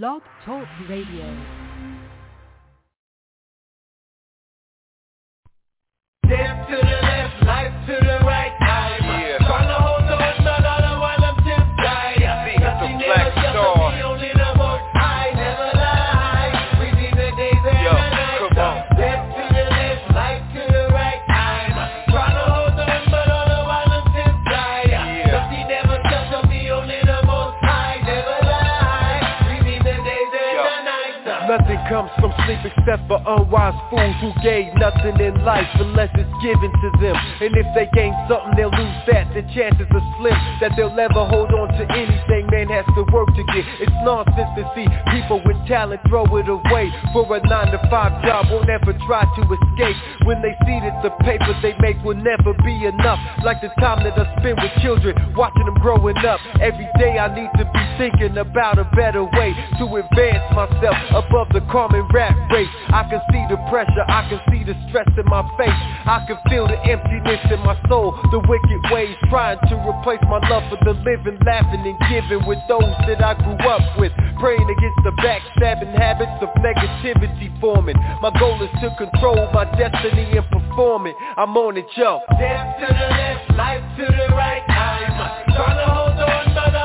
Blog Talk Radio. To the left, life to the right. Sleep except for unwise fools who gain nothing in life unless it's given to them. And if they gain something, they'll lose that. The chances are slim that they'll ever hold on to anything man has to work to get. It's nonsense to see people with talent throw it away for a 9 to 5 job, won't ever try to escape. When they see that the paper they make will never be enough. Like the time that I spend with children, watching them growing up. Every day I need to be thinking about a better way to advance myself above the common rat race. I can see the pressure, I can see the stress in my face. I can feel the emptiness in my soul, the wicked ways trying to replace my love for the living, laughing and giving with those that I grew up with. Praying against the backstabbing habits of negativity forming. My goal is to control my destiny and perform it. I'm on it, yo. Step to the left, life to the right. I'm tryna hold on, but all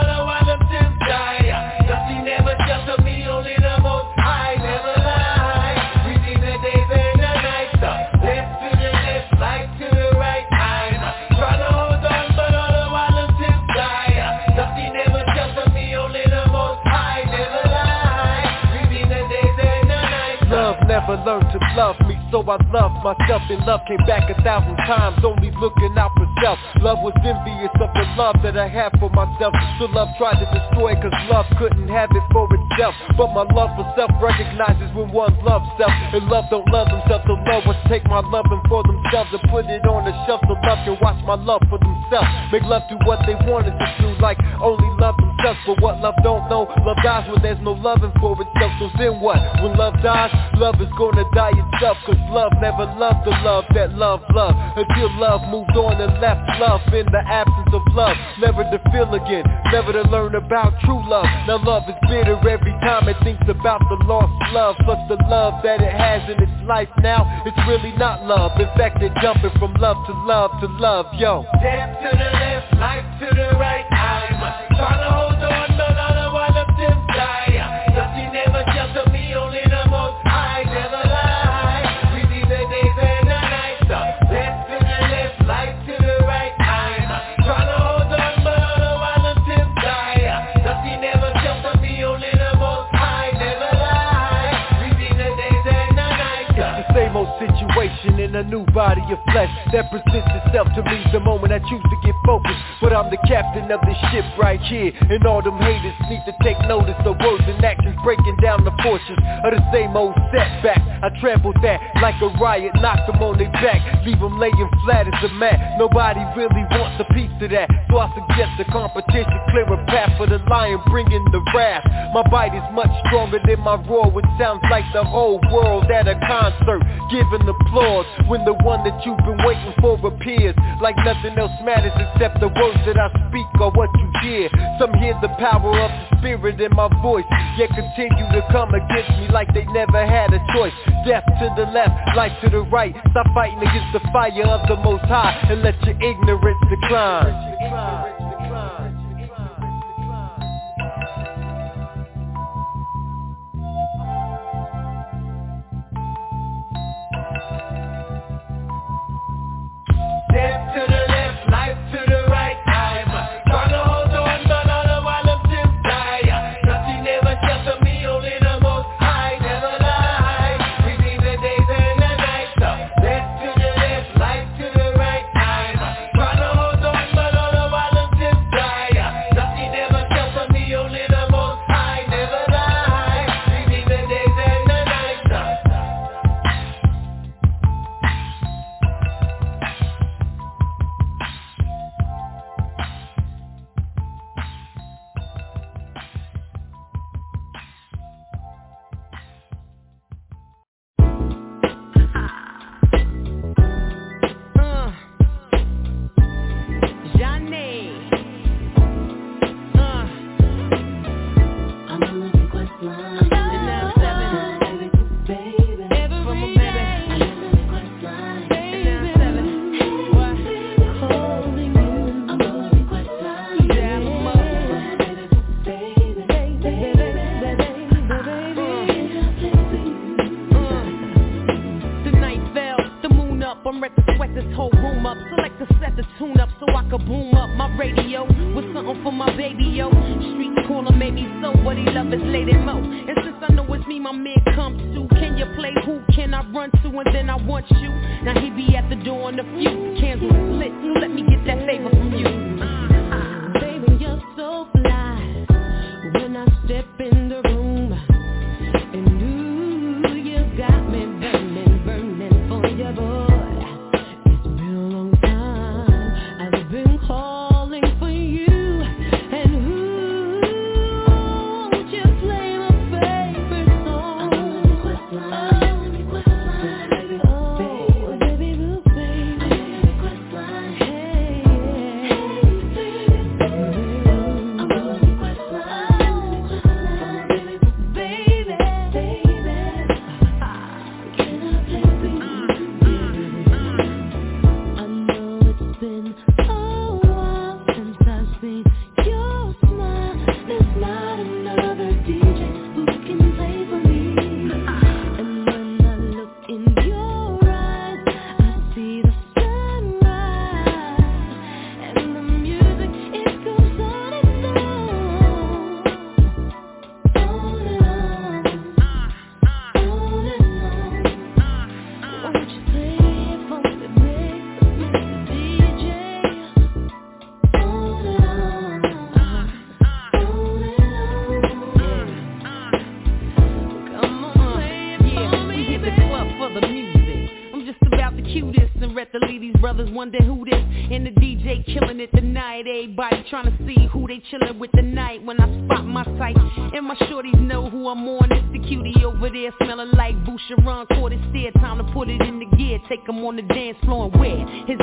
so I love myself And love came back a thousand times, only looking out for self. Love was envious of the love that I had for myself. So love tried to destroy cause love couldn't have it for itself. But my love for self recognizes when one loves self. And love don't love themselves, so love was take my loving for themselves And put it on the shelf. So love can watch my love for themselves Make love do what they wanted to do, like only love themselves. But what love don't know, love dies when there's no loving for itself. So then what? When love dies, love is gonna die itself. Cause love never loved the love that love loved. Until love moved on and left love in the absence of love. Never to feel again, never to learn about true love. Now love is bitter every time it thinks about the lost love. Plus the love that it has in its life now It's really not love, in fact it's jumping from love to love to love, yo to the left, life to the right. I'm tryna hold on, a new body of flesh That presents itself to me the moment I choose to get focused. But I'm the captain of this ship right here And all them haters need to take notice of words and actions Breaking down the fortunes of the same old setback. I trampled that like a riot, knocked them on their back Leave them laying flat as a mat. Nobody really wants a piece of that So I suggest the competition clear a path for the lion bringing the wrath. My bite is much stronger than my roar Which sounds like the whole world at a concert Giving applause when the one that you've been waiting for appears. Like nothing else matters except the words that I speak or what you hear. Some hear the power of the spirit in my voice Yet continue to come against me like they never had a choice. Death to the left, life to the right. Stop fighting against the fire of the most high And let your ignorance decline brothers wonder who this And the DJ killing it tonight. Everybody trying to see who they chilling with tonight. When I spot my sight And my shorties know who I'm on It's the cutie over there smelling like Boucheron. Caught it steer, time to put it in the gear. Take 'em on the dance floor and wear his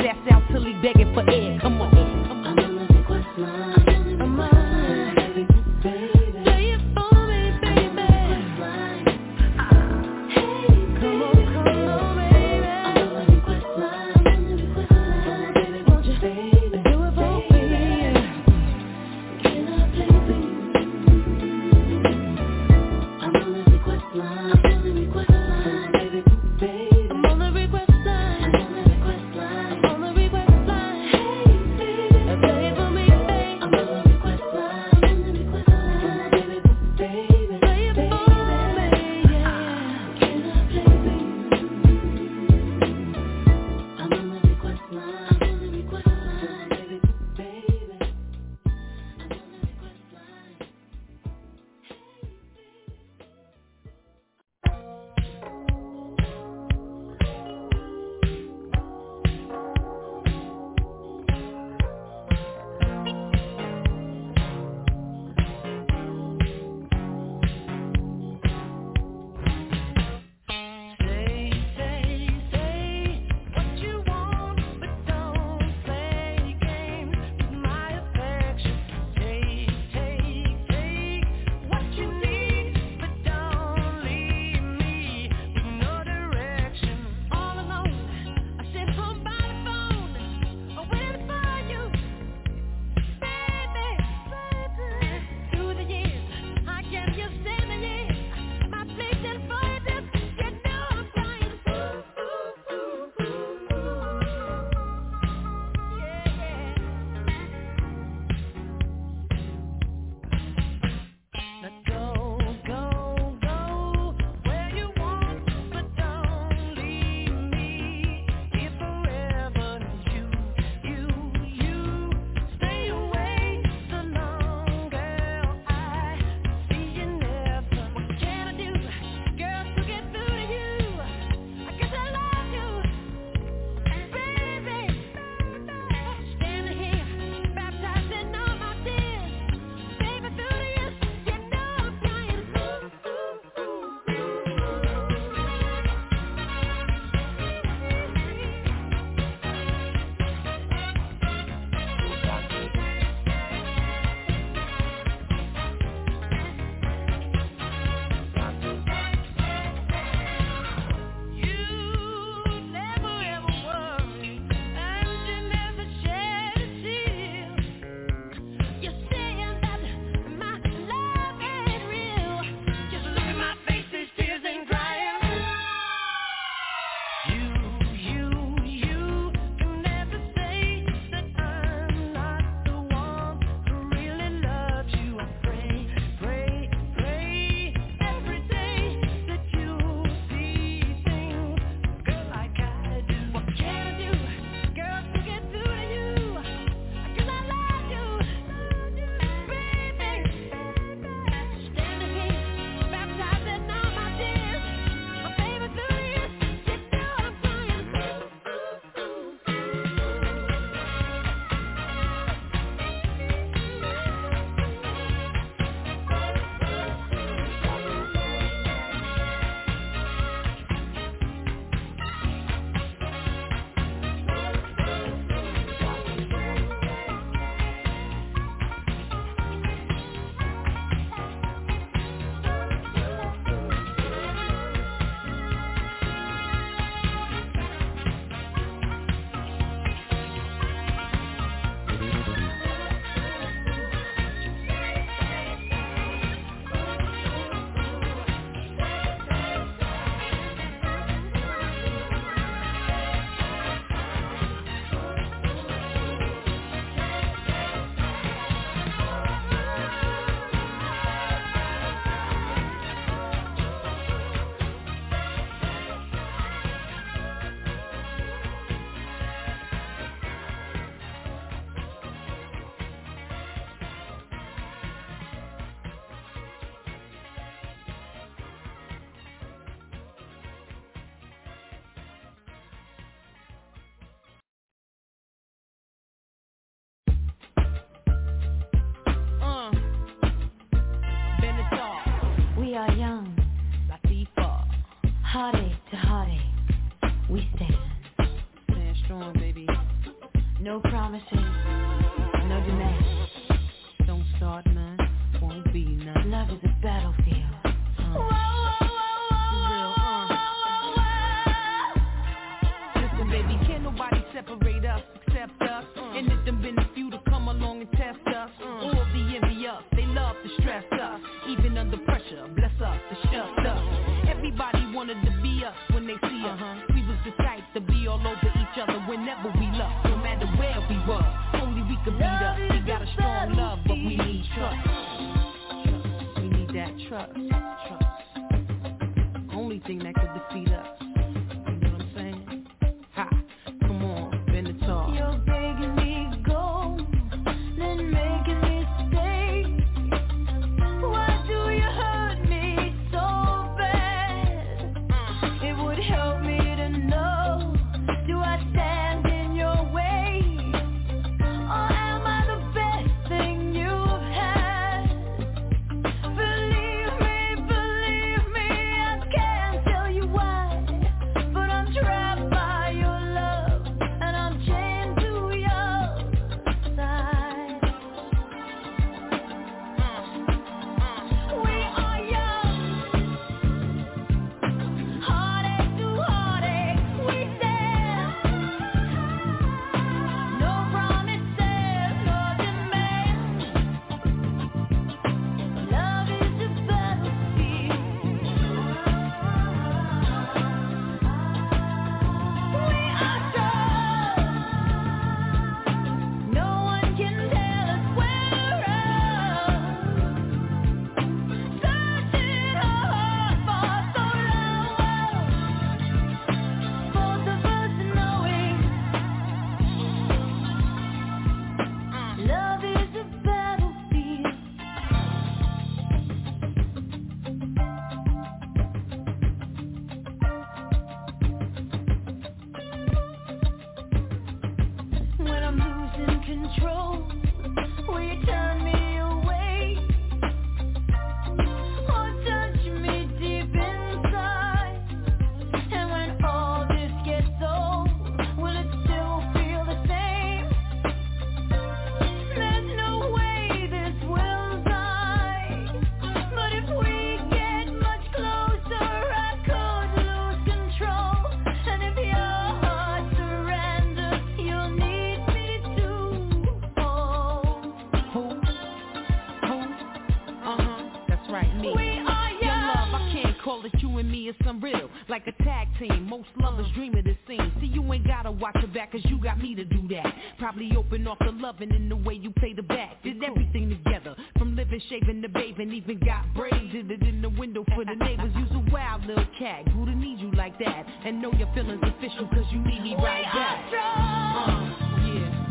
it you and me, it's unreal. Like a tag team, most lovers dream of this scene. See, you ain't gotta watch your back, cause you got me to do that. Probably open off the loving in the way you play the back. Did everything together, from living, shaving to bathing, even got braids. Did it in the window for the neighbors. Use a wild little cat, who to need you like that? And know your feelings official, cause you need me right We are back. strong. Uh, yeah.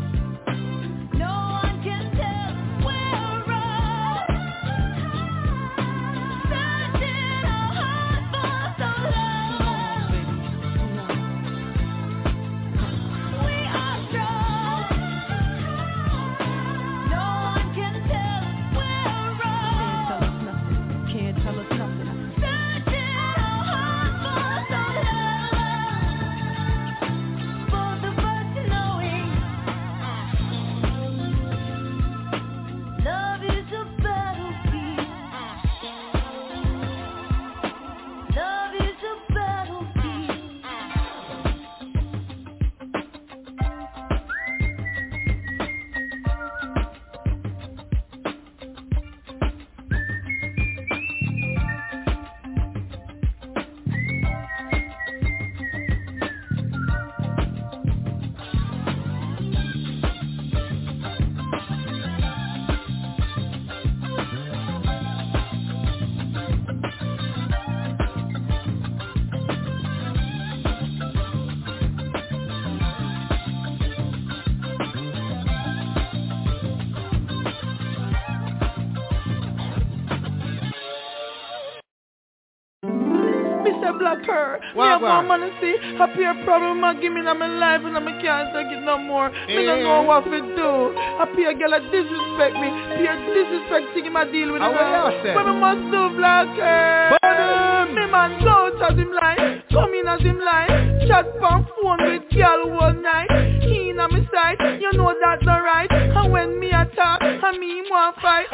Pearl, me have one? one money see a peer problem a give me in my life and I can't take it no more. Me don't Eh. know what to do. A peer girl a disrespect me, peer disrespect taking my deal with Ah, her. what say? What me must do, Black Pearl? Burn! Me man go out as him line. Come in as him line, chat on phone with girl one night. He in my side, you know that's alright. And when me attack, and me want fight.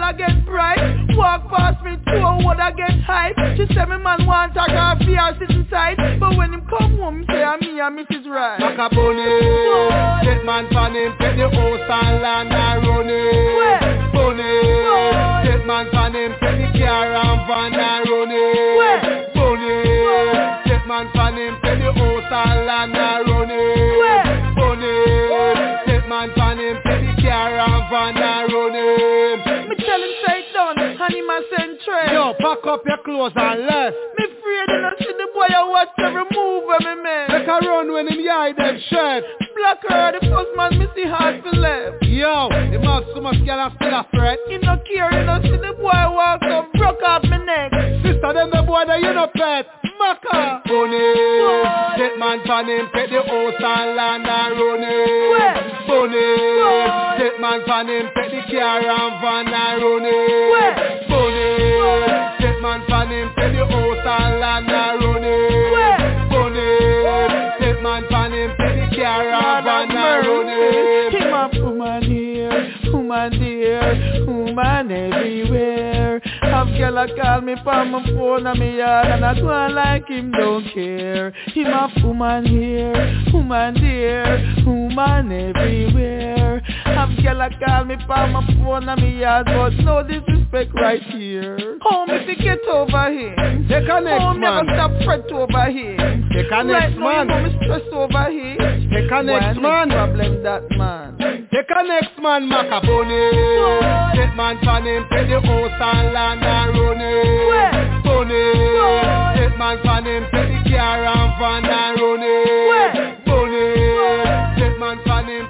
Girl I get bright. Walk past me, two what I get hype. She say me man want a coffee or sit inside. But when him come home, say I'm me ah, and Mrs. Right. Macaboni, get man pan him, take the house and land and run it. Bunny, get man pan him, take the car and van and run it. Clothes and left. Me afraid you know see the boy I watch every move of me man. Make a run when him hide them shirt. Black her, the first man me see hard for left. Yo, the man so much girl and still a threat. He no care, you know see the boy walk up, broke off me neck. Sister, them the boy that you no pet. Maka. Bunny, get man pan him, take the house and land and run it. Bunny, get man pan him, take the car and van and run it. Bunny, get man pan him, take the house and land and run it. Bunny, get man pan him, take the car and van and run it. Him a woman here, woman there, woman everywhere. Have girl a call me from my phone and me yard and I go on like him don't care. Him a woman here, woman there, woman everywhere. Have girl a call me from my phone and me yard but no disrespect right here. How me to get over him? Take a next never man. stop fret over him? Take a Right next now you know man. me stress over him. Take a next Why man. problem that man? Take a next man, Macaboni. Get man pan him, take the house and land and run it. Boy. Get man pan him, take the car and van and run it. Boy. Get man pan him,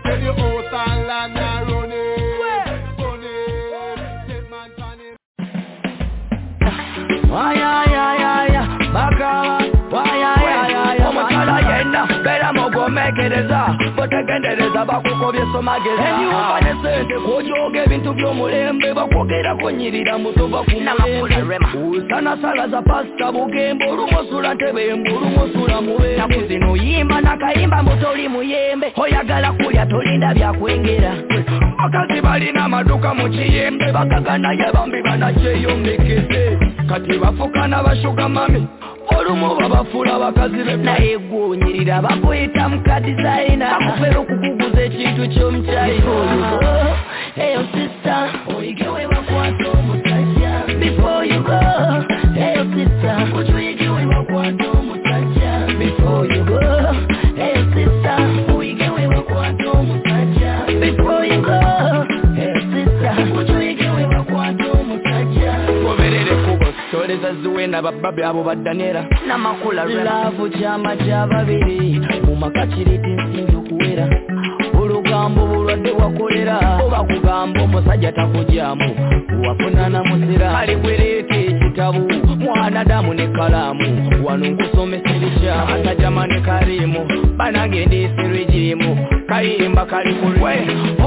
mutegereza mutegendereza bakukobye somageza enyumba nesente kwojoga ebintu byomulembe bakwogerako nyirira mutova kumusanasalasa pasita bugembe olumosula ntebembe olumosula mubembe. Zino yimba nakayimba mutoli muyembe. Oyagala kulya tolinda byakwengera. Bakazi balina amaduka mu kiyembe bagaganaye bambi banakyeyombekefe kati bafukana bashuga mami. Olumu babafuula bakazi be naye gwonyirira bakuyita mukadizayina bakufera okukuguza ekintu ky'omukyayina eyo sista oyigewe bakwata omusajja. Before you go eyo sista otuyigewe bakwata mukazi we nabababe abo baddanera namakula laavu kyama kyababiri mumaka kireeta ensimbi okuwera olugambo bulwadde bwakolera oba kugamba omusajja takugyamu wafunana muzira aligwereete ekitabu mwanadamu ne kalaamu wano nkusomesa ebikyamu atajama ne karimu. Banagenda esirijimu kayimba kali kulwe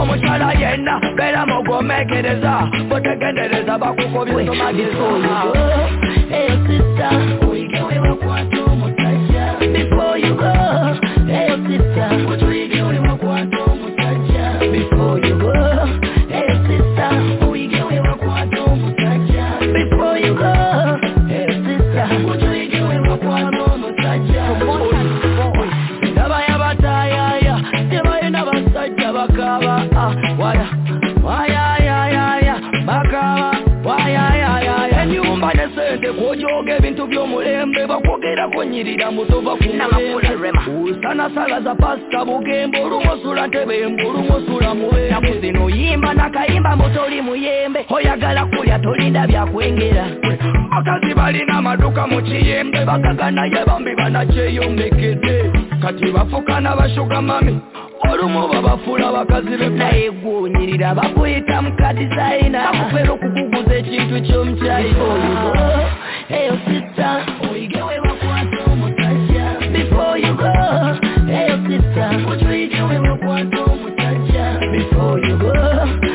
omukyala yenna beera mugomekereza botegendereza bakukobye somageza oyo eyo eh, sista oyigewe bakwata omusajja before you go eh, eyo sista bakwogerako nyirira mutova ku mulembe usanasala za pasita bugembe olumu osula ntebembe olumu osula muwembe zino yimba nakayimba mutoli muyembe. Oyagala kulya tolinda byakwengera. Bakazi balina amaduka mu kiyembe bakaganaye bambi banakyeyombekedde. Kati bafukana bashuga mami olumu babafuula bakazi be naye gwonyirira bakuyita mukadizayina bakufera okukuguza ekintu ky'omukyayina eyo sista oyigewe bakwata omusajja. Before you go eyo sista otuyigewe bakwata omusajja. Before you go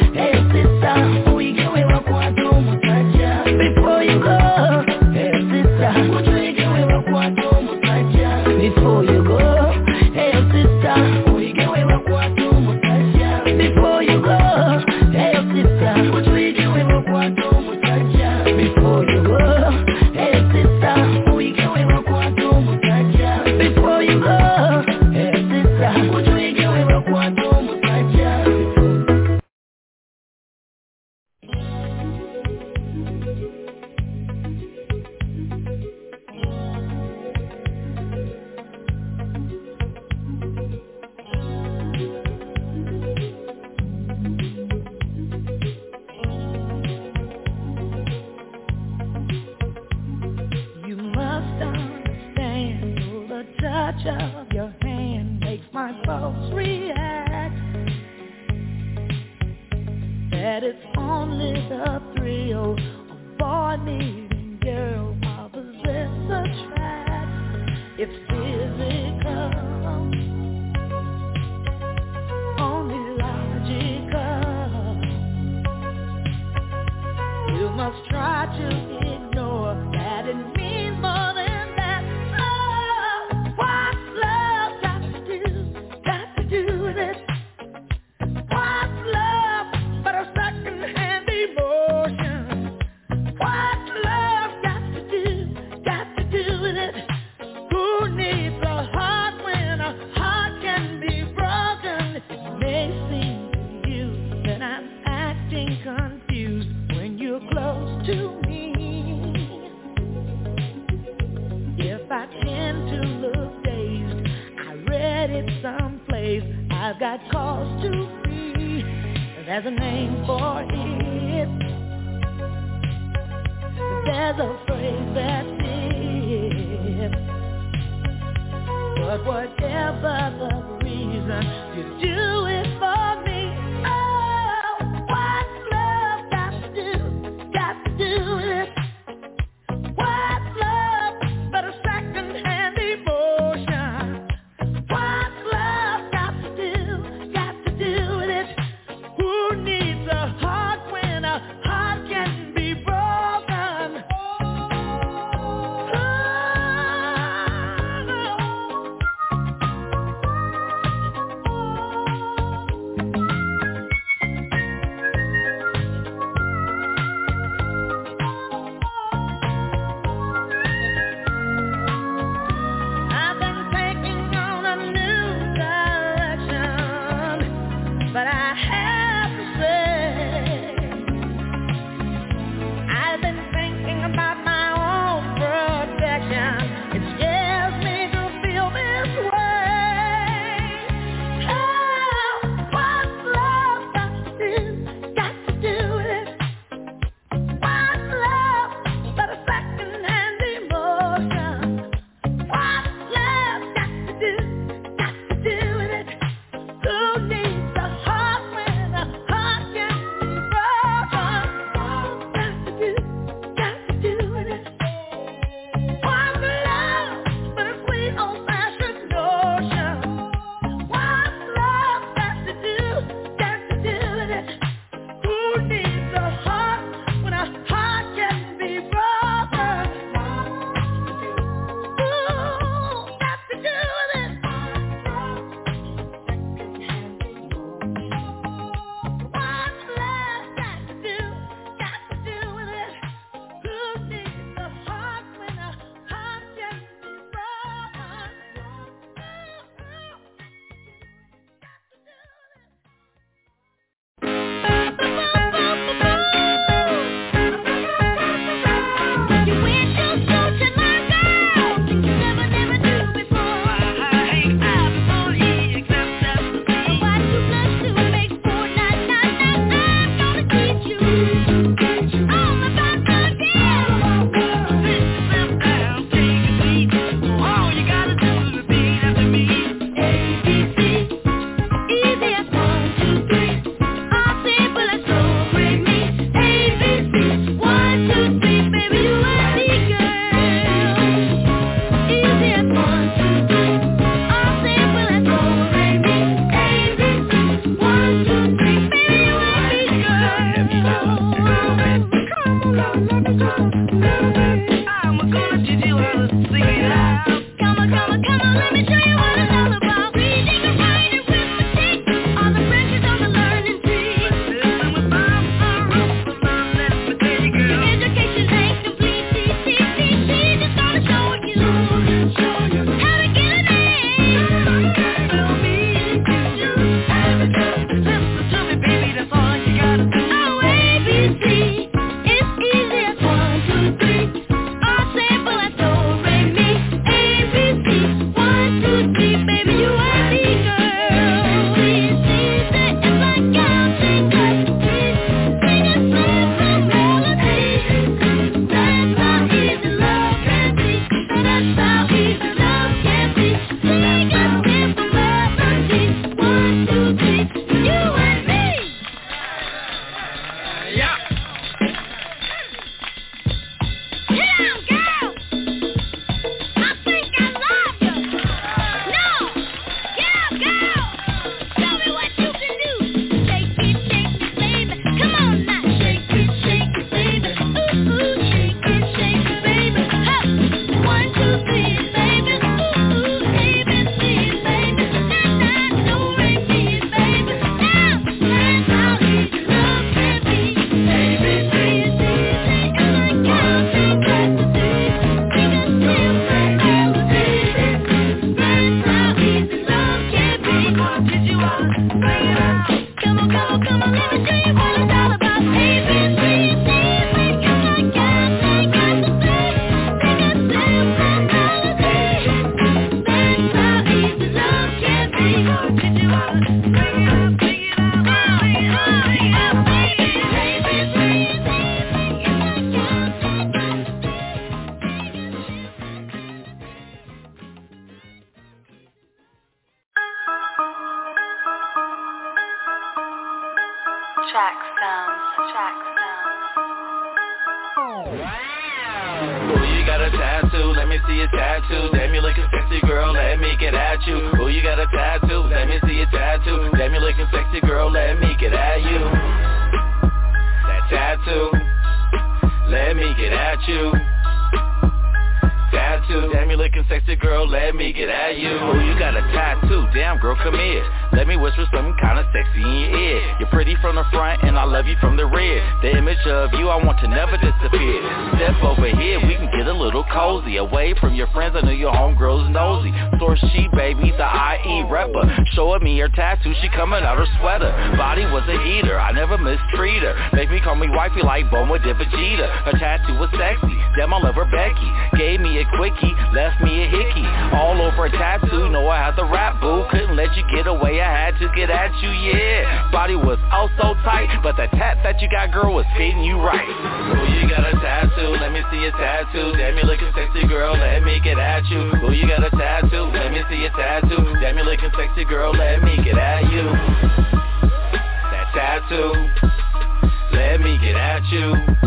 like Vegeta. Her tattoo was sexy, damn I love her Becky Gave me a quickie, left me a hickey. All over a tattoo, know I had the rap boo. Couldn't let you get away, I had to get at you, yeah. Body was oh so tight, but the tat that you got girl was fitting you right. Ooh, you got a tattoo, let me see a tattoo. Damn you looking sexy girl, let me get at you. Ooh, you got a tattoo, let me see a tattoo. Damn you looking sexy girl, let me get at you. That tattoo, let me get at you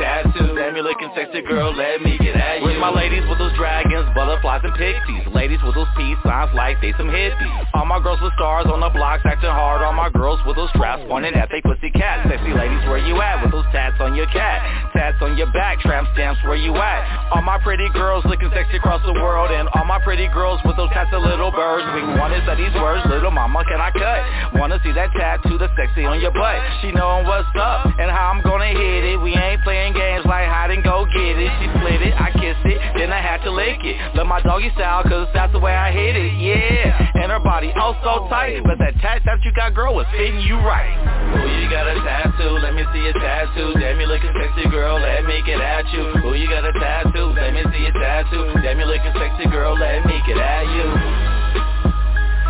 Tattoo, you looking sexy girl, let me get at you. With my ladies with those dragons, butterflies and pixies. Ladies with those peace signs like they some hippies. All my girls with stars on the blocks acting hard. All my girls with those straps pointing at they pussy cat. Sexy ladies where you at? With those tats on your cat. Tats on your back, tramp stamps where you at? All my pretty girls looking sexy across the world. And all my pretty girls with those tats of little birds. We wanna say these words, little mama can I cut? Wanna see that tattoo that's sexy on your butt. She knowin' what's up and how I'm gonna hit it. We ain't playing games like hide and go get it. She split it, I kissed it, then I had to lick it. Love my doggy style cause that's the way I hit it, yeah. And her body oh so tight, but that tat that you got girl was fitting you right. Ooh, you got a tattoo, let me see a tattoo. Damn you looking sexy girl, let me get at you. Ooh, you got a tattoo, let me see a tattoo. Damn you looking sexy girl, let me get at you.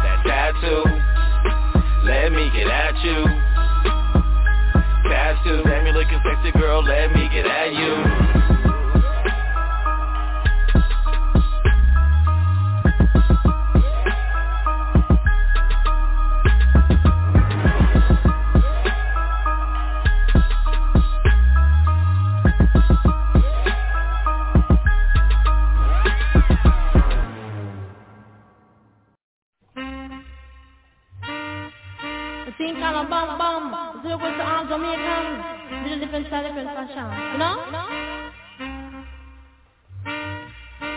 That tattoo, let me get at you Damn you looking sexy girl, let me get at you Thing called a bum bum. Zero goes to all Jamaican. Little different style, different fashion. You know?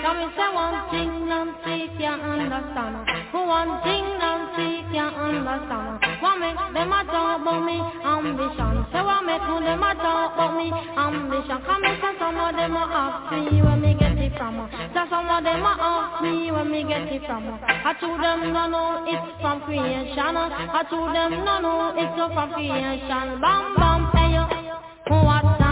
Come and say one thing Nancy can't understand. For one thing Nancy can't understand. What make them a talk about me ambition? Say what make them a talk about me ambition? Come and say some of them a ask me where me get it from. Say some of them a ask me where me get it from. I told them no no it's from creation. I told them no no it's from creation. Bam bam hey yo, what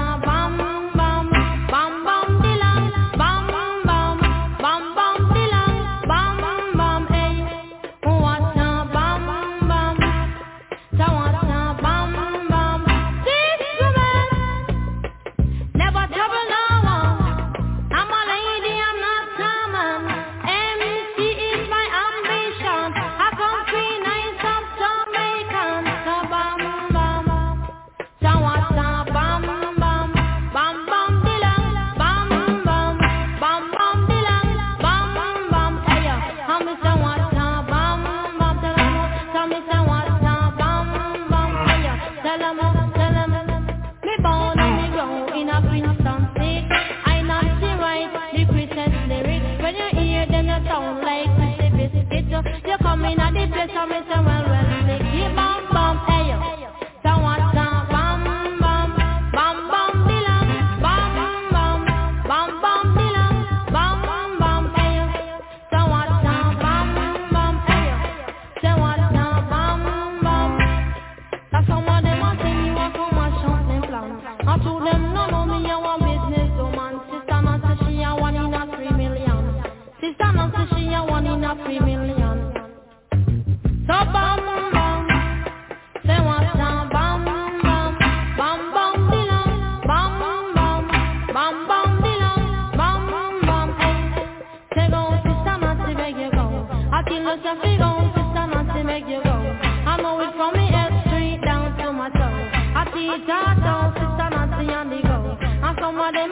Some of them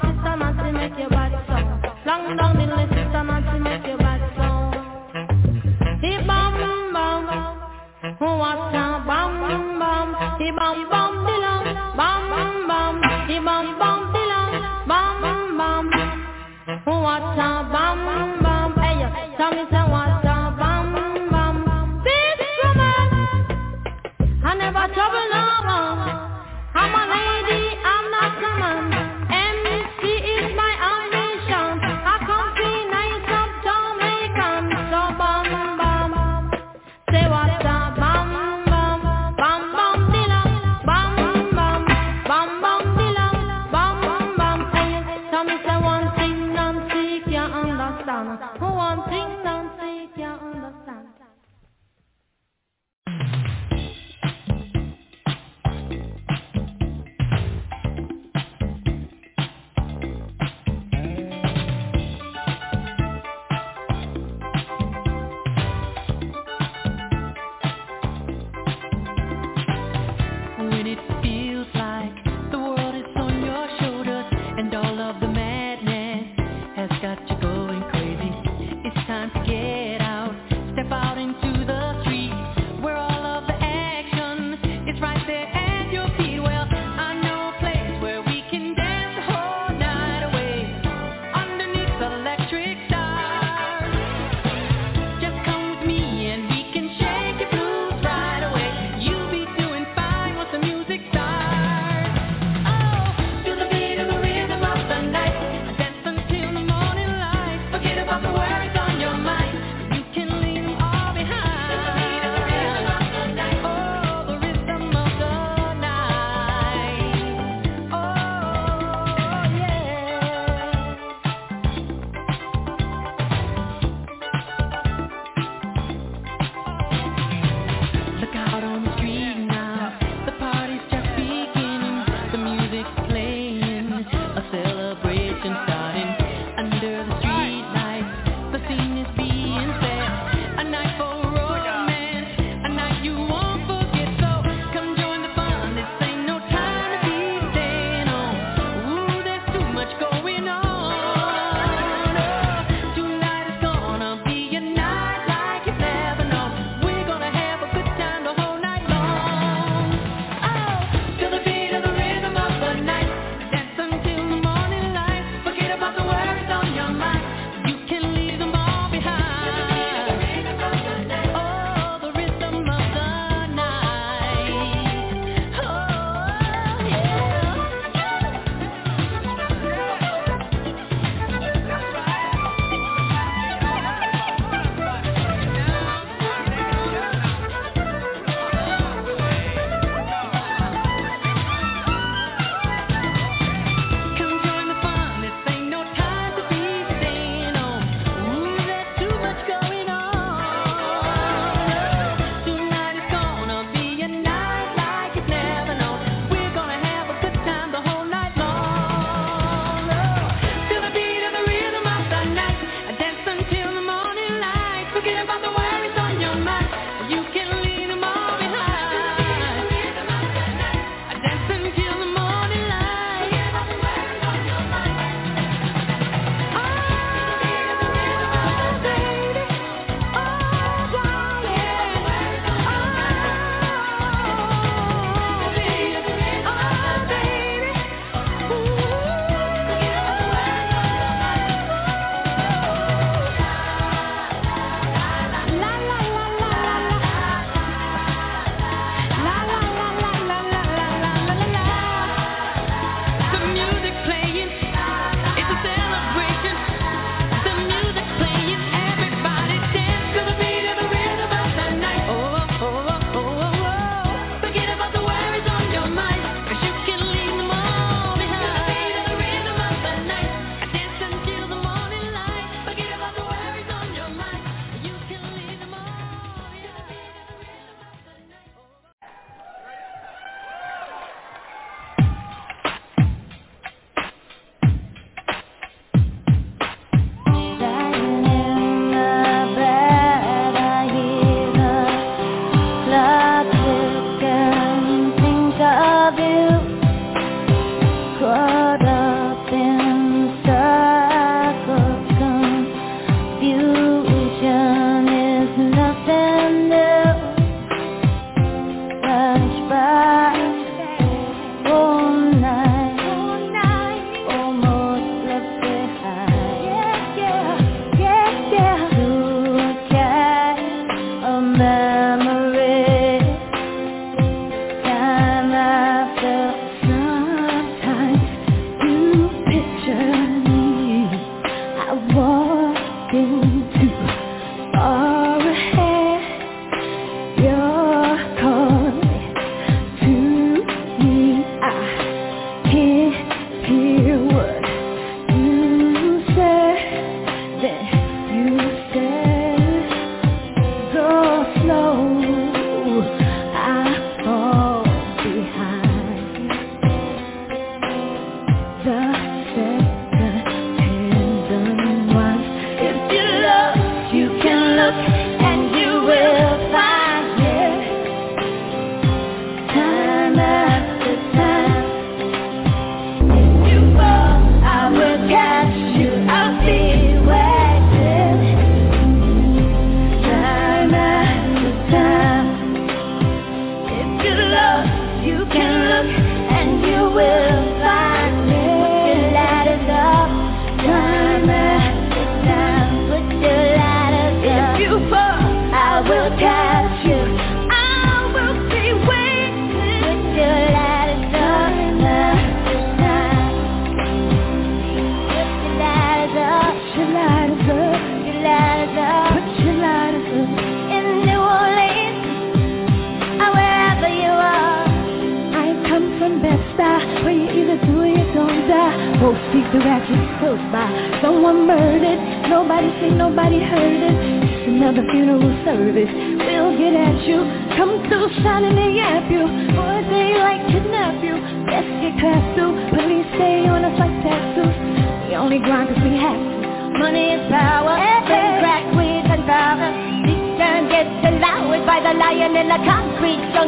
sister make your body Long down in the sister Nancy make your body bum bum.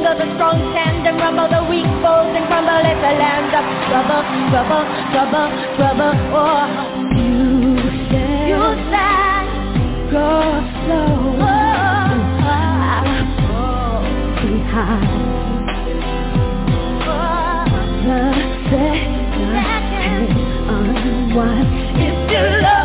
Under the strong stand and rumble, the weak falls and crumble. It's a land of trouble, trouble, trouble, trouble. Oh, you said, go slow. Oh, oh, oh. Behind. The second unwind. If you love.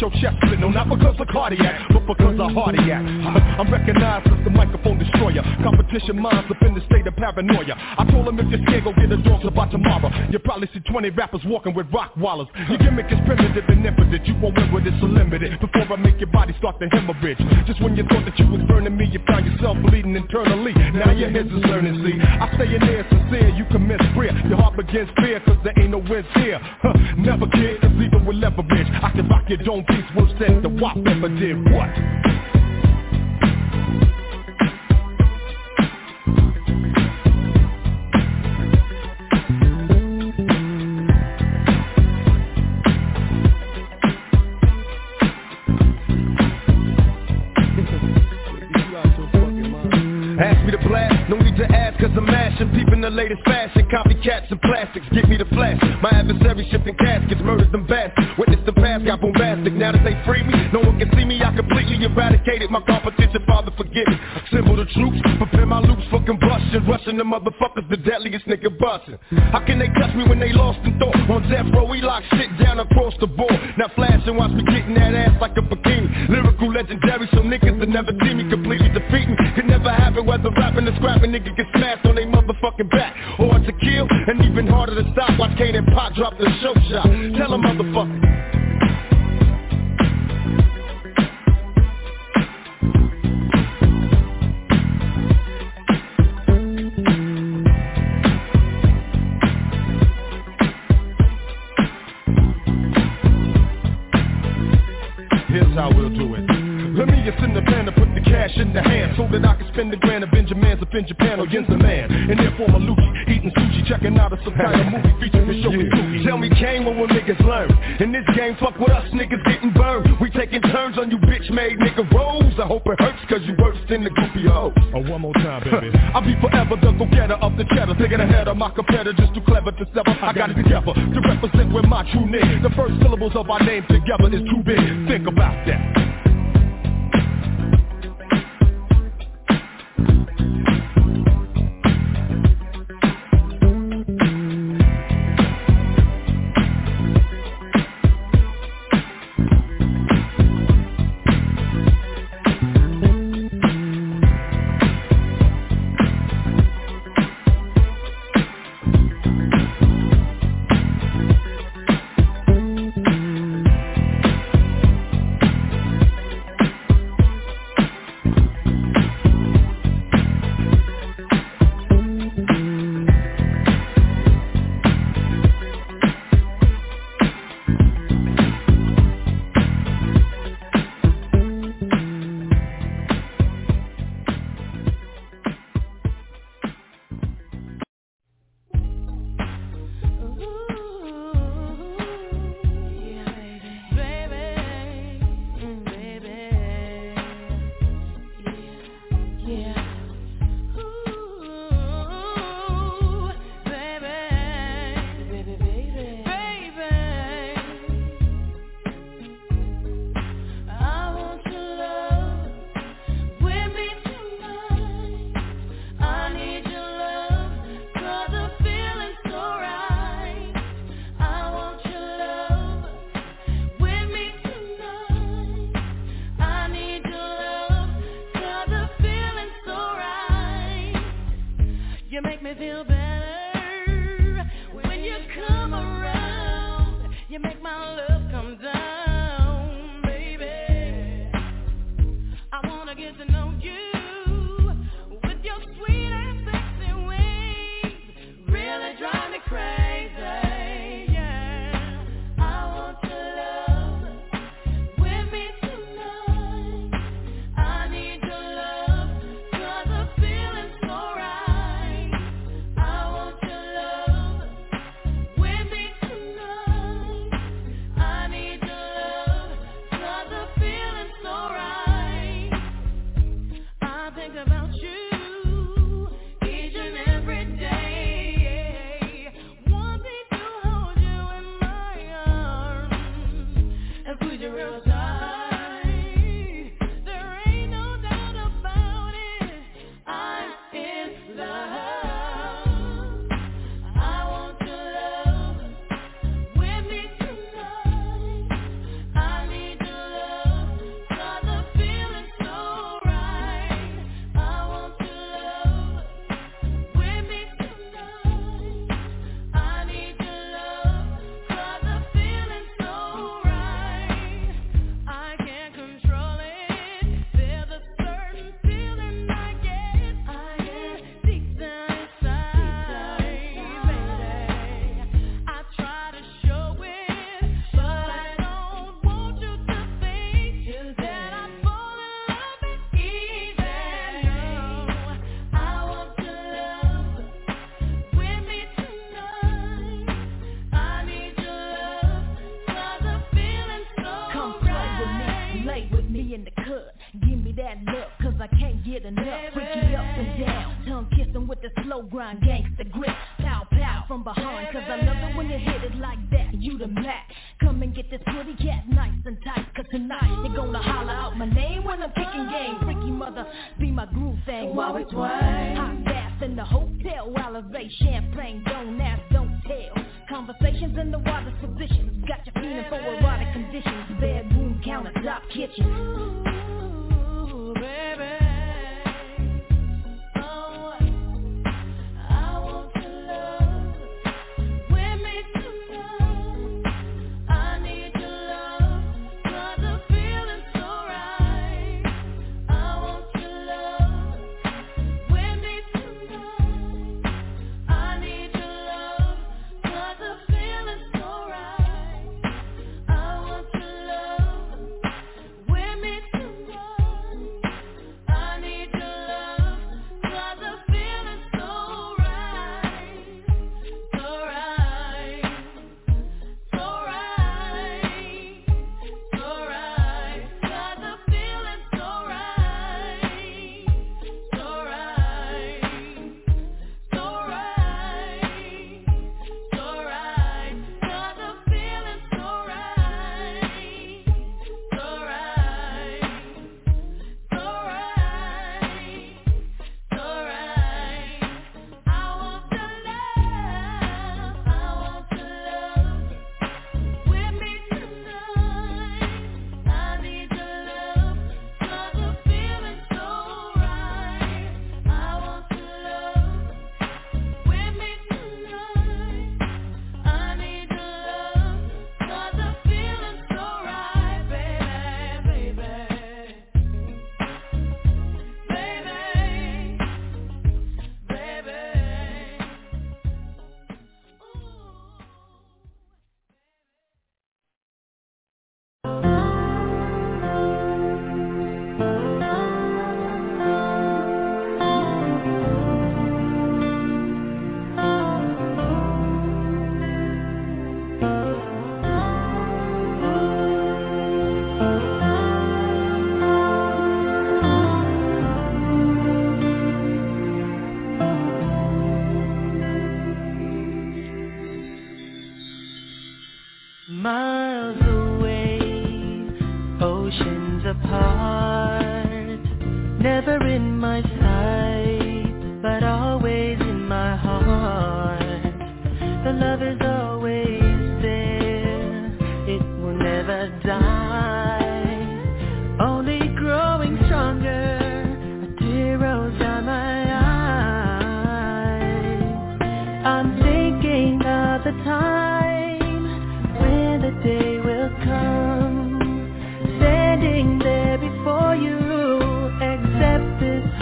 Your chest split. No, not because of cardiac, but because of cardiac. I'm recognized as the microphone destroyer. Competition minds up in the state of paranoia. I told him if you're about tomorrow. You probably see 20 rappers walking with rock wallers. Your gimmick is primitive and impotent. You won't win with it, so limited. Before I make your body start to hemorrhage. Just when you thought that you was burning me, you found yourself bleeding internally. Now your heads is learning, see. I stay in there sincere, you commit prayer. Your heart begins fear, cause there ain't no wins here. Huh, never kid, cause even with leverage, I can rock your dome piece worse than the WAP ever did. What? Pass Ask me to blast, no need to ask cause I'm mashing. Peep in the latest fashion, copycats and plastics. Give me the flash, my adversary shipping caskets. Murders them bastards, witness the past. Got bombastic. Now that they free me, no one can see me. I completely eradicated. My competition, father forgive me Assemble the troops, prepare my loops. For combustion Rushing the motherfuckers, the deadliest nigga busting How can they touch me when they lost in thought? On death row, we lock shit down across the board. Now flash and watch me getting that ass like a bikini. Lyrical legendary, so niggas that never see me completely defeat me Could never happen whether rapping or scrapping Nigga get smashed on they motherfucking back. Hard to kill and even harder to stop. Watch Kane and Pop drop the show shot. Tell a motherfucker in Japan or Yin's the man And therefore my Lucci, eating sushi, checking out a subtitle movie featuring the show with Tell me Kane what will niggas learn? In this game, fuck with us niggas getting burned. We taking turns on you bitch made nigga rolls. I hope it hurts cause you worse than the goofy hoe. Oh, one more time, baby. I'll be forever the go-getter of the cheddar. Thinking ahead of my competitors too clever to step up I got it. together to represent with my true name. The first syllables of our name together is too big. Think about that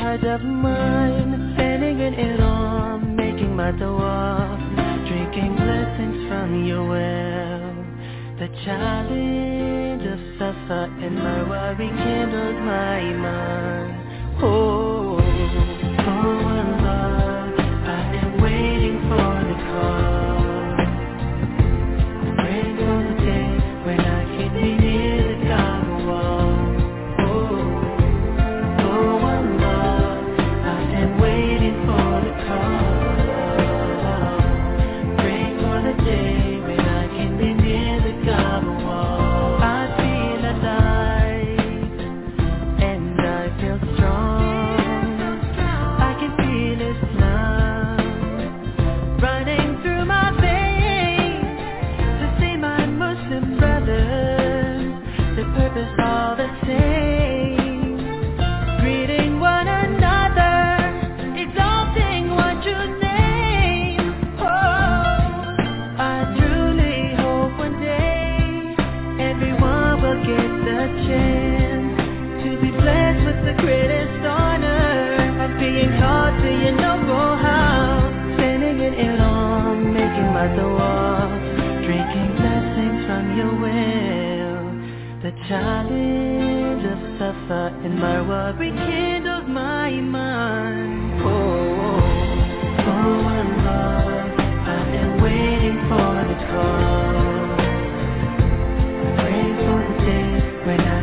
side of mine, standing in it all, making my dua, drinking blessings from your well. The challenge of Safa and my worry kindled my mind. Oh, for one love, I am waiting for. challenge of Safa and Marwa kindles my mind. Oh, oh, oh love, I've been waiting for the call. Pray for the day when I.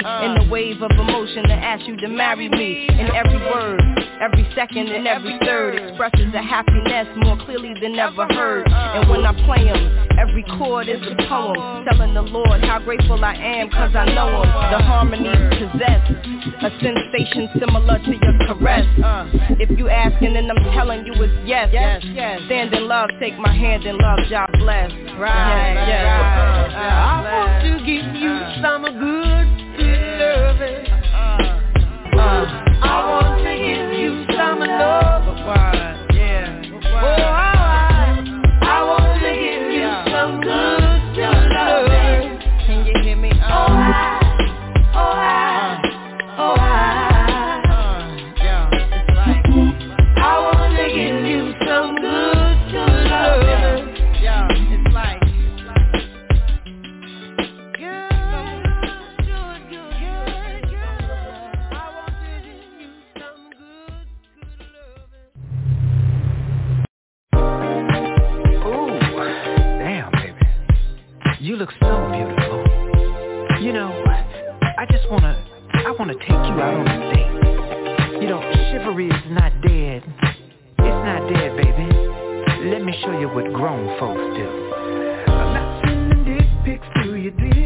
carry me in the wave of emotion to ask you to marry me. In every word, every second and every third expresses a happiness more clearly than ever heard. And when I play them, every chord is a poem telling the Lord how grateful I am cause I know him. The harmonies possess a sensation similar to your caress. If you asking and I'm telling you it's yes. Stand in love, take my hand in love, God bless. Right, Yes, yes. right. I want to give you some good, good loving. I want to give you some love. Oh, I, look so beautiful. You know, I just wanna, I wanna take you out on a date. You know, chivalry is not dead. It's not dead, baby. Let me show you what grown folks do. I'm not sending dick pics to your DM.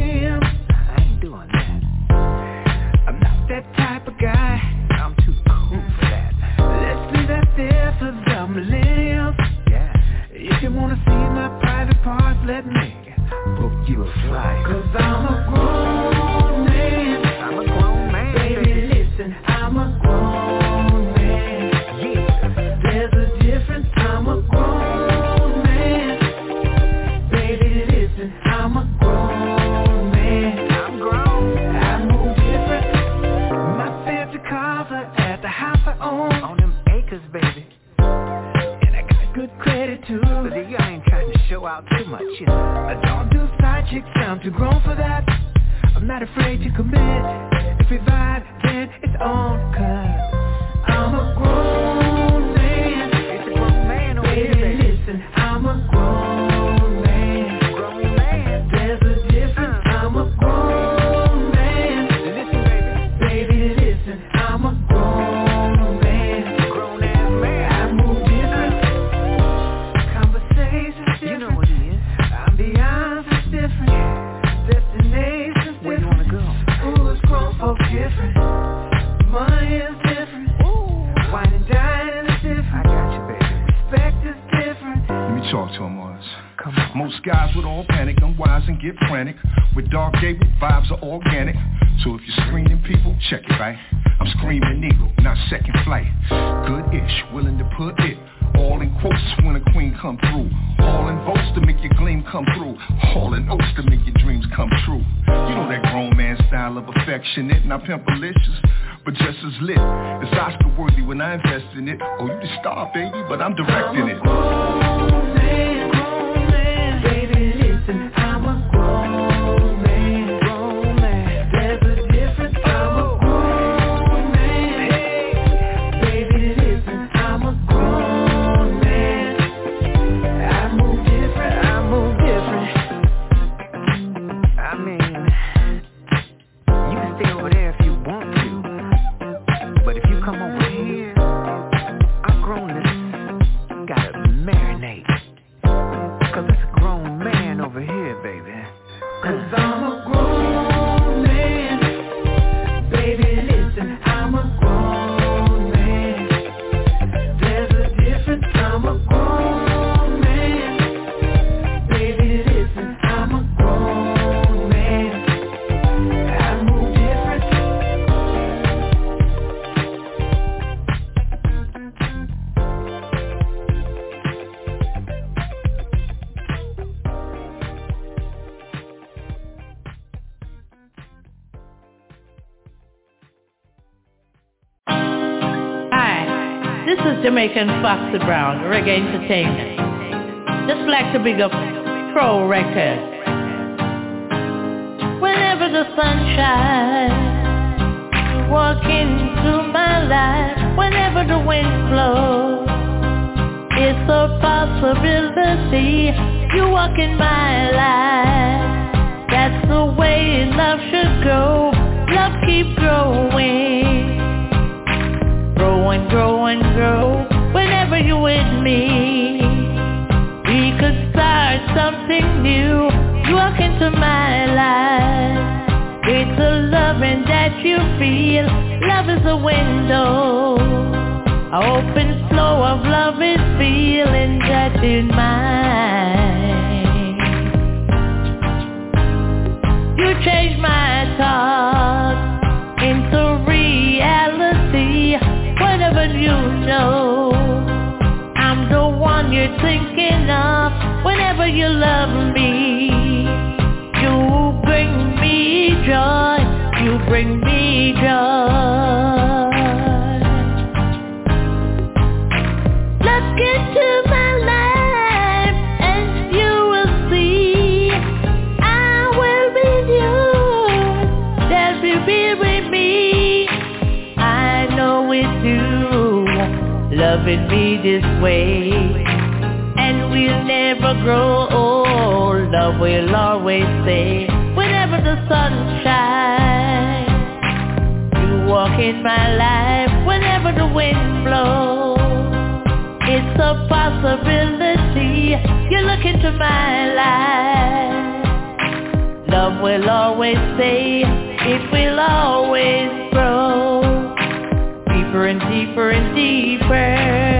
Out too much, you know. Chicks, I'm too grown for that. I'm not afraid to commit. If we vibe, then it's on. Get frantic. With Clark Gable, vibes are organic. So if you're screening people, check it, right? I'm screaming eagle, not second flight. Good-ish, willing to put it. All in quotes when a queen come through. All in votes to make your gleam come through. All in oats to make your dreams come true. You know that grown man style of affectionate, not pimpalicious, but just as lit. It's Oscar worthy when I invest in it. Oh, you the star, baby, but I'm directing it. Jamaican Foxy Brown, Reggae Entertainment. Just like to big up Pro Records. Whenever the sun shines, you walk into my life whenever the wind blows. It's a possibility you walk in my life. That's the way love should go. Love keep growing. And grow and grow whenever you're with me. We could start something new. Walk into my life. With the loving that you feel, love is a window. An open flow of love is feeling that in mine. You change my thoughts thinking of. Whenever you love me, you bring me joy. You bring me joy. Let's get to my life and you will see grow old. Love will always stay whenever the sun shines. You walk in my life whenever the wind blows. It's a possibility. You look into my life. Love will always stay. It will always grow. Deeper and deeper and deeper.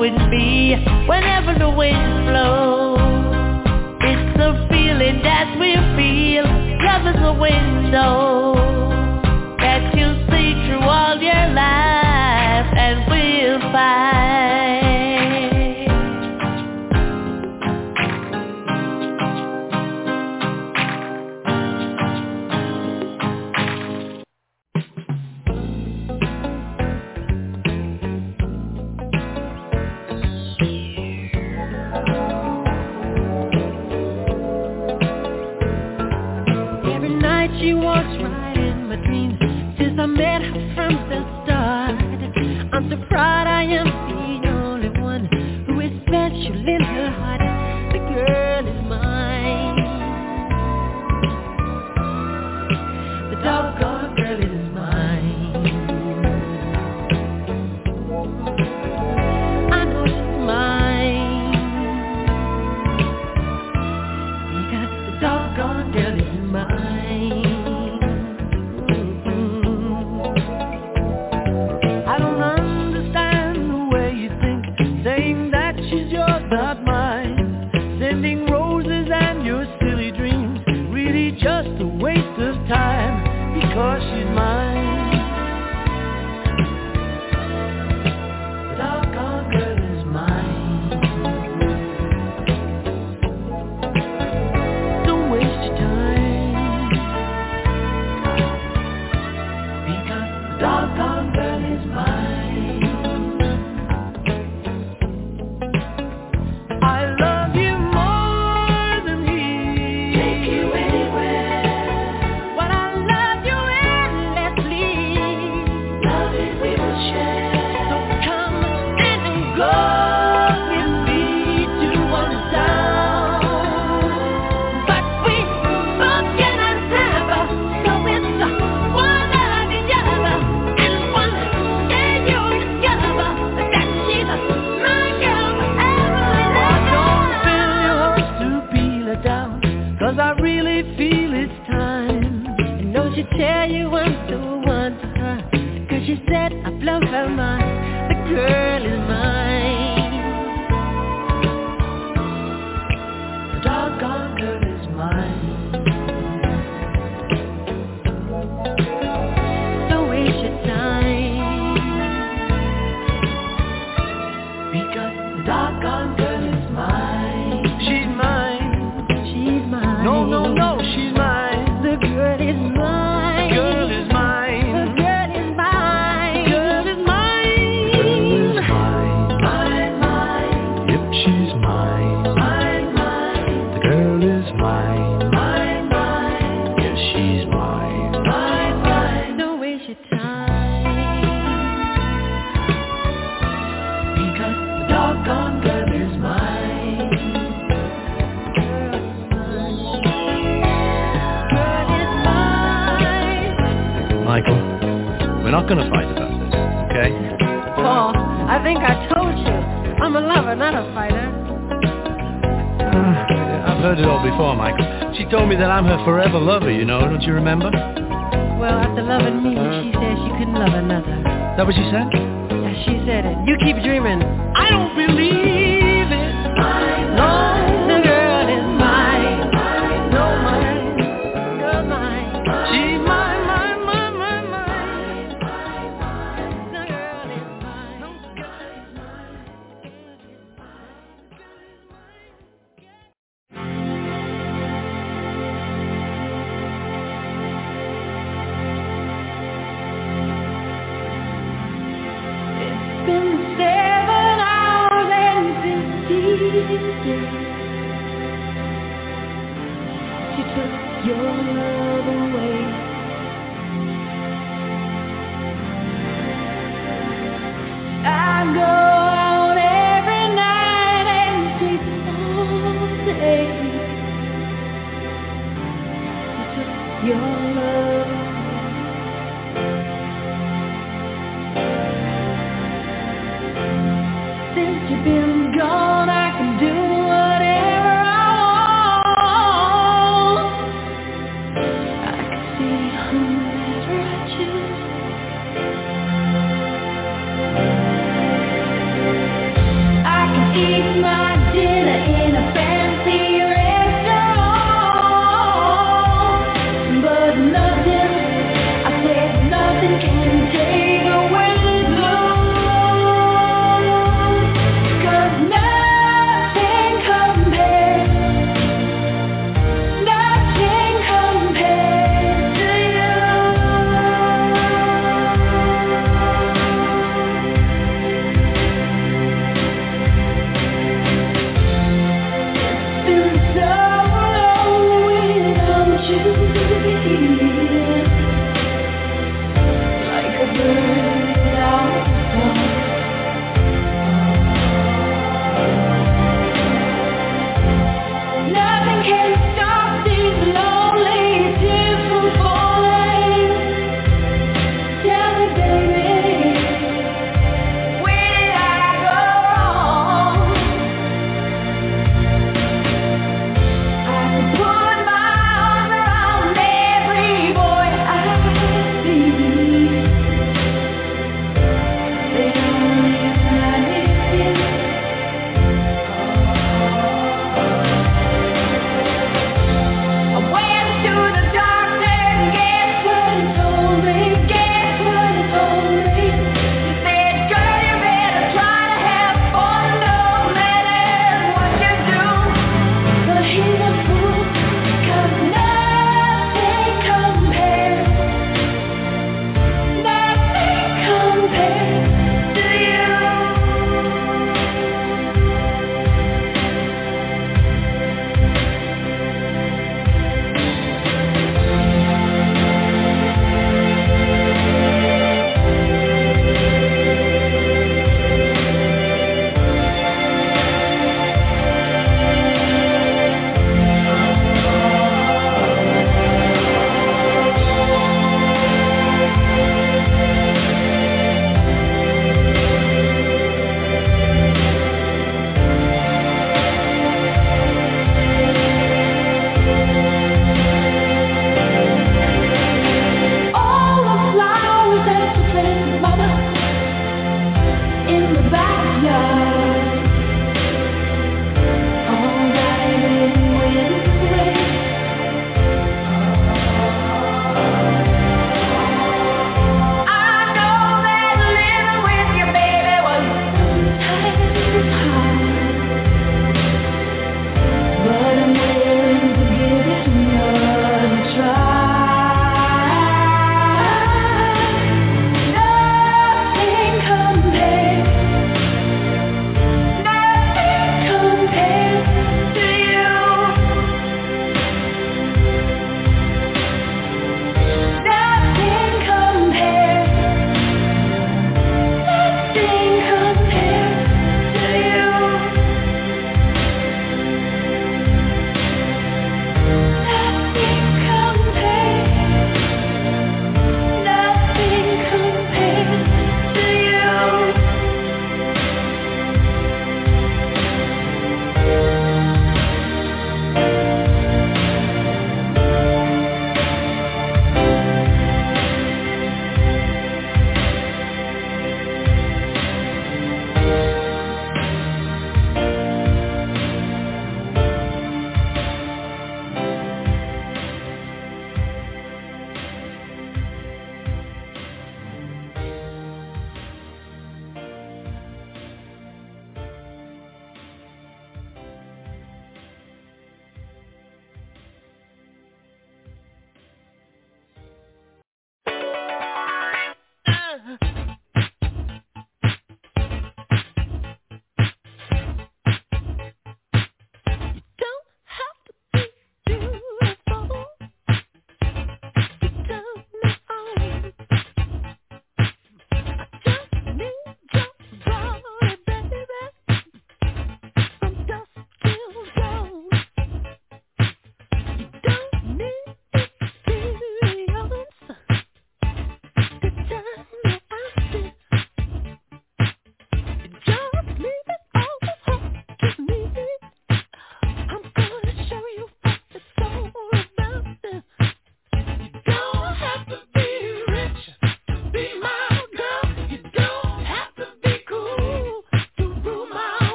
Me whenever the wind blows. It's a feeling that we feel. Love is a window don't you remember?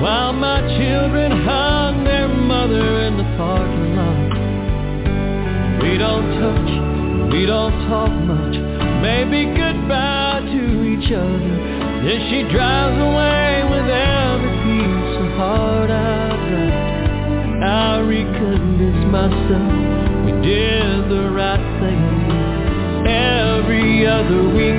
My children hug their mother in the parking lot. We don't touch, we don't talk much, maybe goodbye to each other. Then she drives away with every piece of heart I've got. I reconvince myself we did the right thing every other weekend.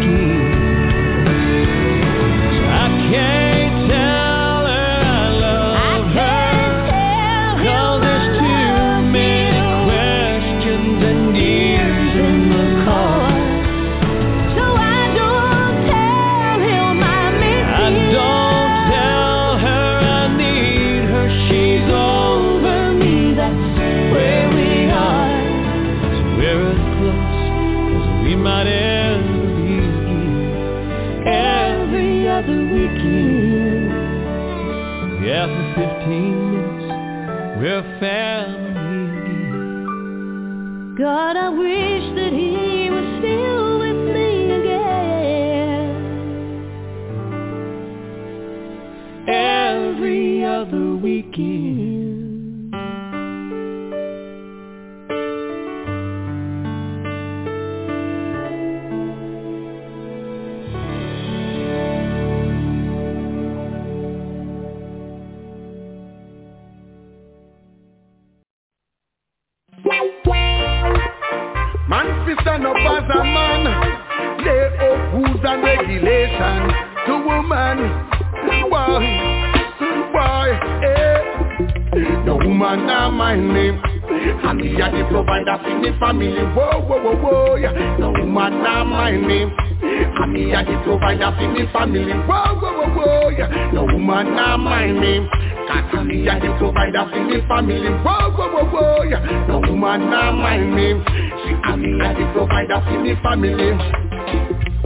Family Whoa whoa whoa whoa yeah. No woman not mind me And me a the provider for me family Whoa whoa whoa whoa yeah. No woman not mind me Cause me a the provider for me family Whoa whoa whoa whoa yeah. No woman not mind me See and me a the provider for me family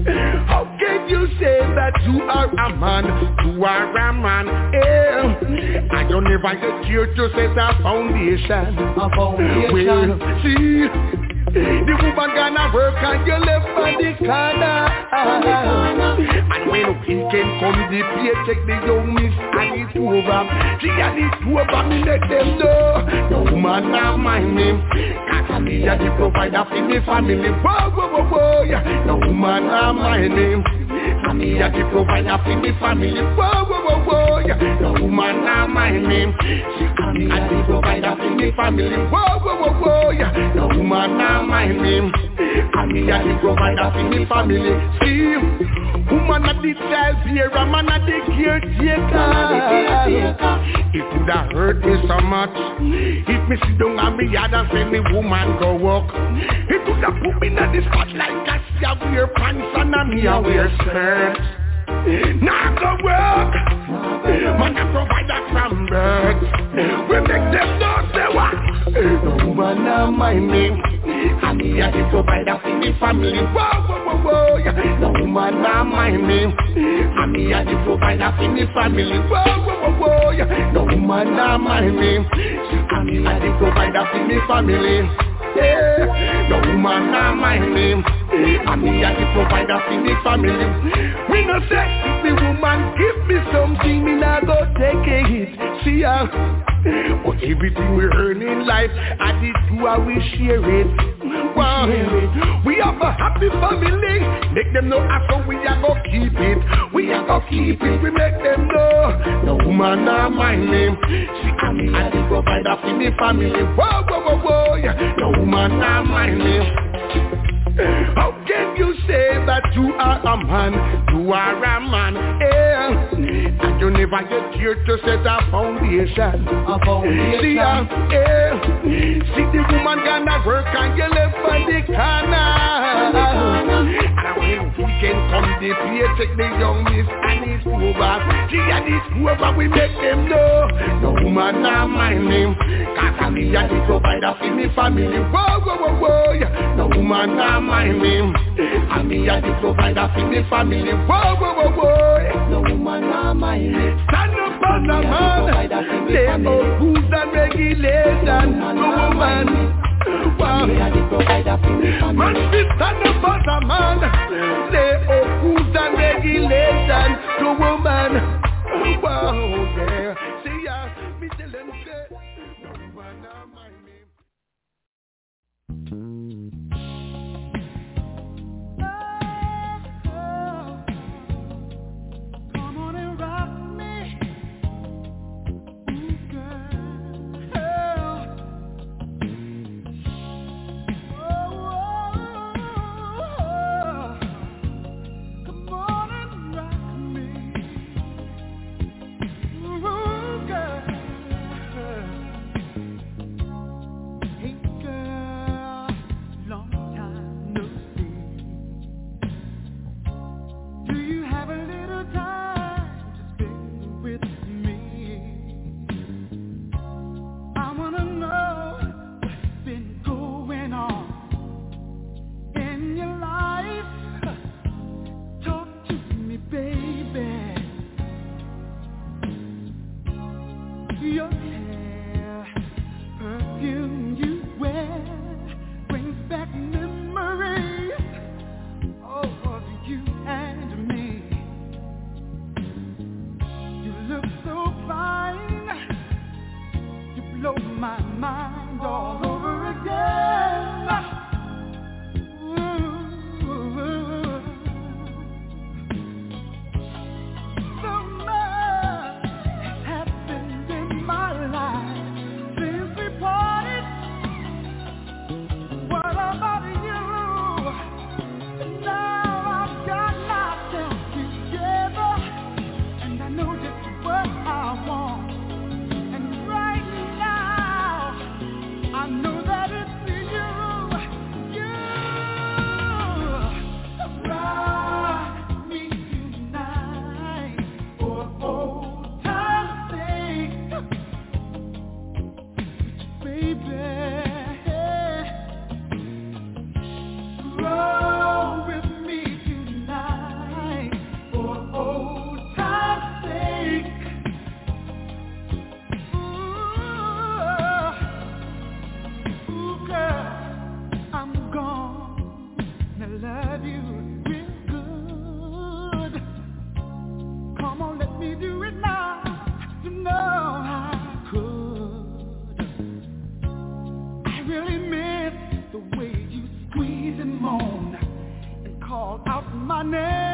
how can you say that you are a man? You are a man, eh? I don't ever get you to set a foundation. A foundation. Well, see, the woman gonna work and you left on the corner. And when weekend come, the paycheck the young miss and it's over. She and it's over, me let them know. No woman not mind me. Cause me a the provider for me family. Whoa, whoa, whoa, whoa. No woman not mind me. And me a the provider for me family. Whoa, whoa, whoa, whoa, yeah. No woman not mind me. She and me a the provider for me family. Whoa, whoa, whoa, whoa, yeah. No woman not mind me. And me a the provider for me family. See, woman a the child bearer, man a the caretaker. It would have hurt me so much if me sit down and me yard and say me woman go walk. It would have put me in the spotlight cause she a wear pants and a me a wear skirt. Now go work, man a provider from birth. We make them know say what. No woman not mind me. And me a the provider for me family. Whoa, whoa, whoa, whoa, yeah. No woman not mind me. And me a the provider for me family. Whoa, whoa, whoa, whoa, yeah. No woman not mind me. And me a the provider for me family. Yeah, no woman not mind me. And me a the provider for me family. We no say the woman give me something, me not go take a hit. See ya. But everything we earn in life, I did do how we share it. We have a happy family. Make them know how we are go keep it. We are go keep it. We make them know. No woman not mind me. See, I'm the provider for me family. Whoa, whoa, whoa, whoa. Yeah. No woman not mind me. How that you are a man? You are a man, eh? And you never get here to set a foundation. A foundation. See, uh, eh? See the woman gonna work and you left by the corner. And weekend come, the paycheck the young miss and it's over. She and it's over, we make them know. No woman not mind me. Cause I'm the provider for me family. Whoa, whoa, whoa, whoa. No woman not mind me. And me a the provider for me family. Whoa, whoa, whoa, whoa. No woman not mind me. Stand up as a man. Up rules and regulation. No woman. Man fit and a butter man. They are rules and regulation to woman Wow, yeah. See ya, me tell them say No one mind me. My name.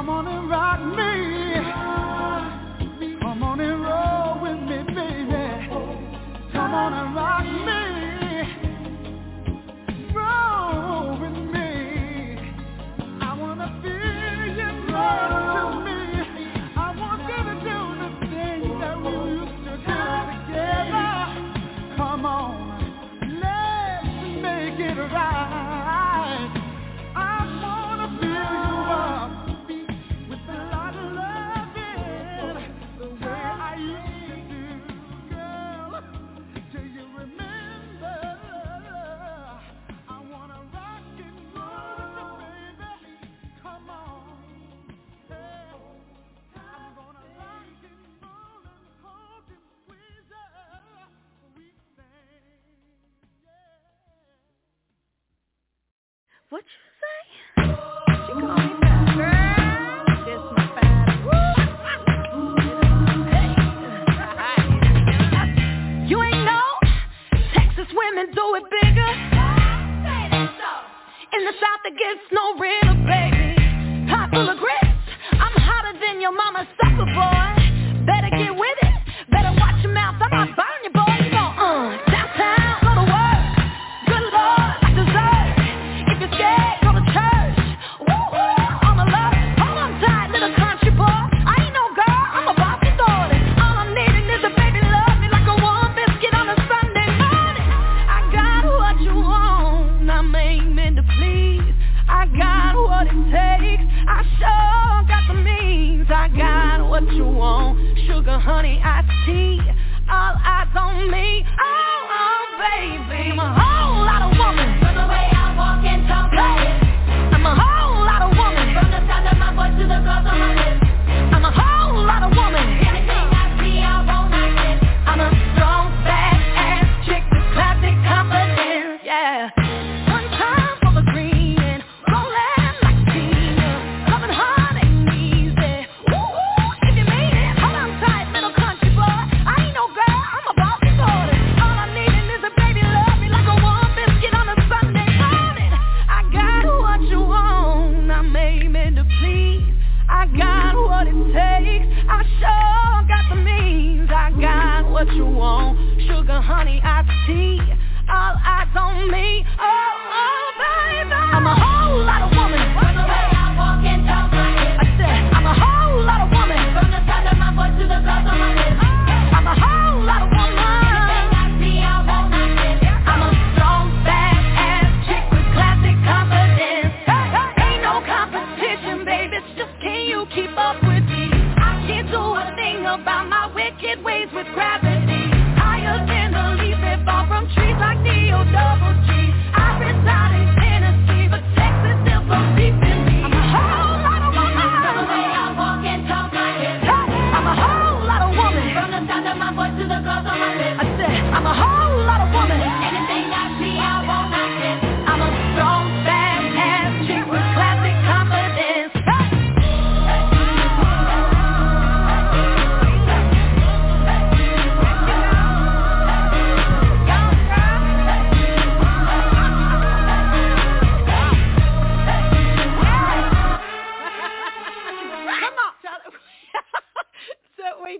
Come on and rock me. What you say? She called me fat you ain't know Texas women do it bigger. In the South it gets no realer, baby. Pot full of grits. I'm hotter than your mama's sucker boy. Better get with it.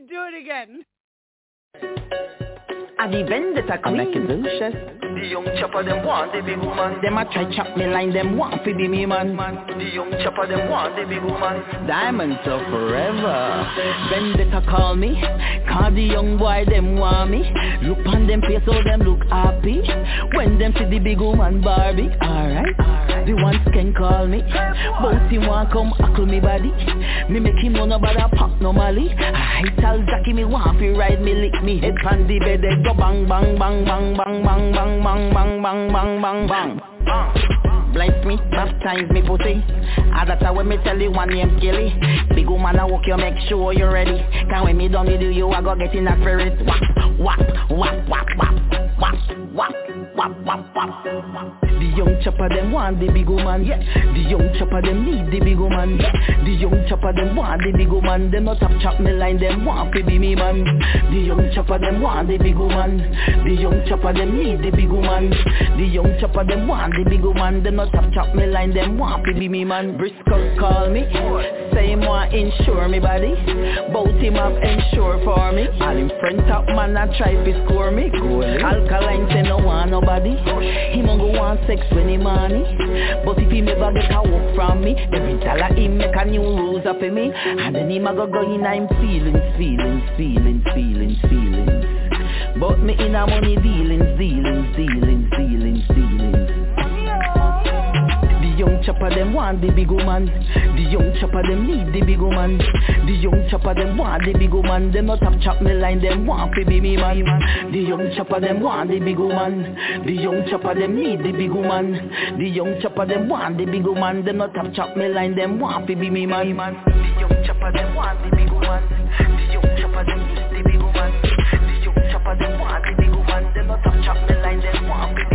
do it again. A vivenza ta the young chopper them want the big woman. Them a try chop me line, them want fi be me man. The young chopper them want the big woman. Diamonds are forever. Vendetta call me, cause the young boy them want me. Look on them face, so them look happy. When them see the big woman Barbie, alright. The ones can call me, both him want come ackle me body. Me make him know no bother pop normally. I tell Jackie me want fi ride me lick me head on the bed, they go bang bang bang bang bang bang bang bang bang bang bang bang bang bang. Uh. Bless me, baptize me pussy Ah, that's how me tell you one name Kelly Big woman I walk you, make sure you ready Can when me done you do you, I go get in a ferret Wap, wap, wap, wap, wap, wap, wap wap, wap, wap. The young chopper them want the big woman, yeah. The young chopper them need the big woman, yeah. The young chopper them want the big woman. Them not tap chop me line, them want to be me man. The young chopper them want the big woman. The young chopper them need the big woman. The young chopper them want the big woman. Them not tap chop me line, them want to be me man. Briscoe call me, say him want insure me body. Both him have insure for me. All him friend top man a try to score me. Alkaline say no want nobody. Him go want sex when he money. But if he never get a work from me, every dollar him make a new rules up for me. And then him a go go in I'm feelings, feelings, feelings, feelings, feelings. But me in a money dealings, dealings, dealings, dealings, dealings. Young chopper them want the big woman. The young chopper them need the big woman. The young chopper them want the big woman. Them not tap chop me line, them want to be me man. The young chopper them want the big woman. The young chopper them need the big woman. The young chopper them want the big woman. Them not tap chop me line, them want to be me man. The young chopper them want the big woman. The young chopper them need the big woman. The young chopper them want the big woman. Them not tap chop me line, them want to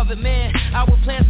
A man. I would plans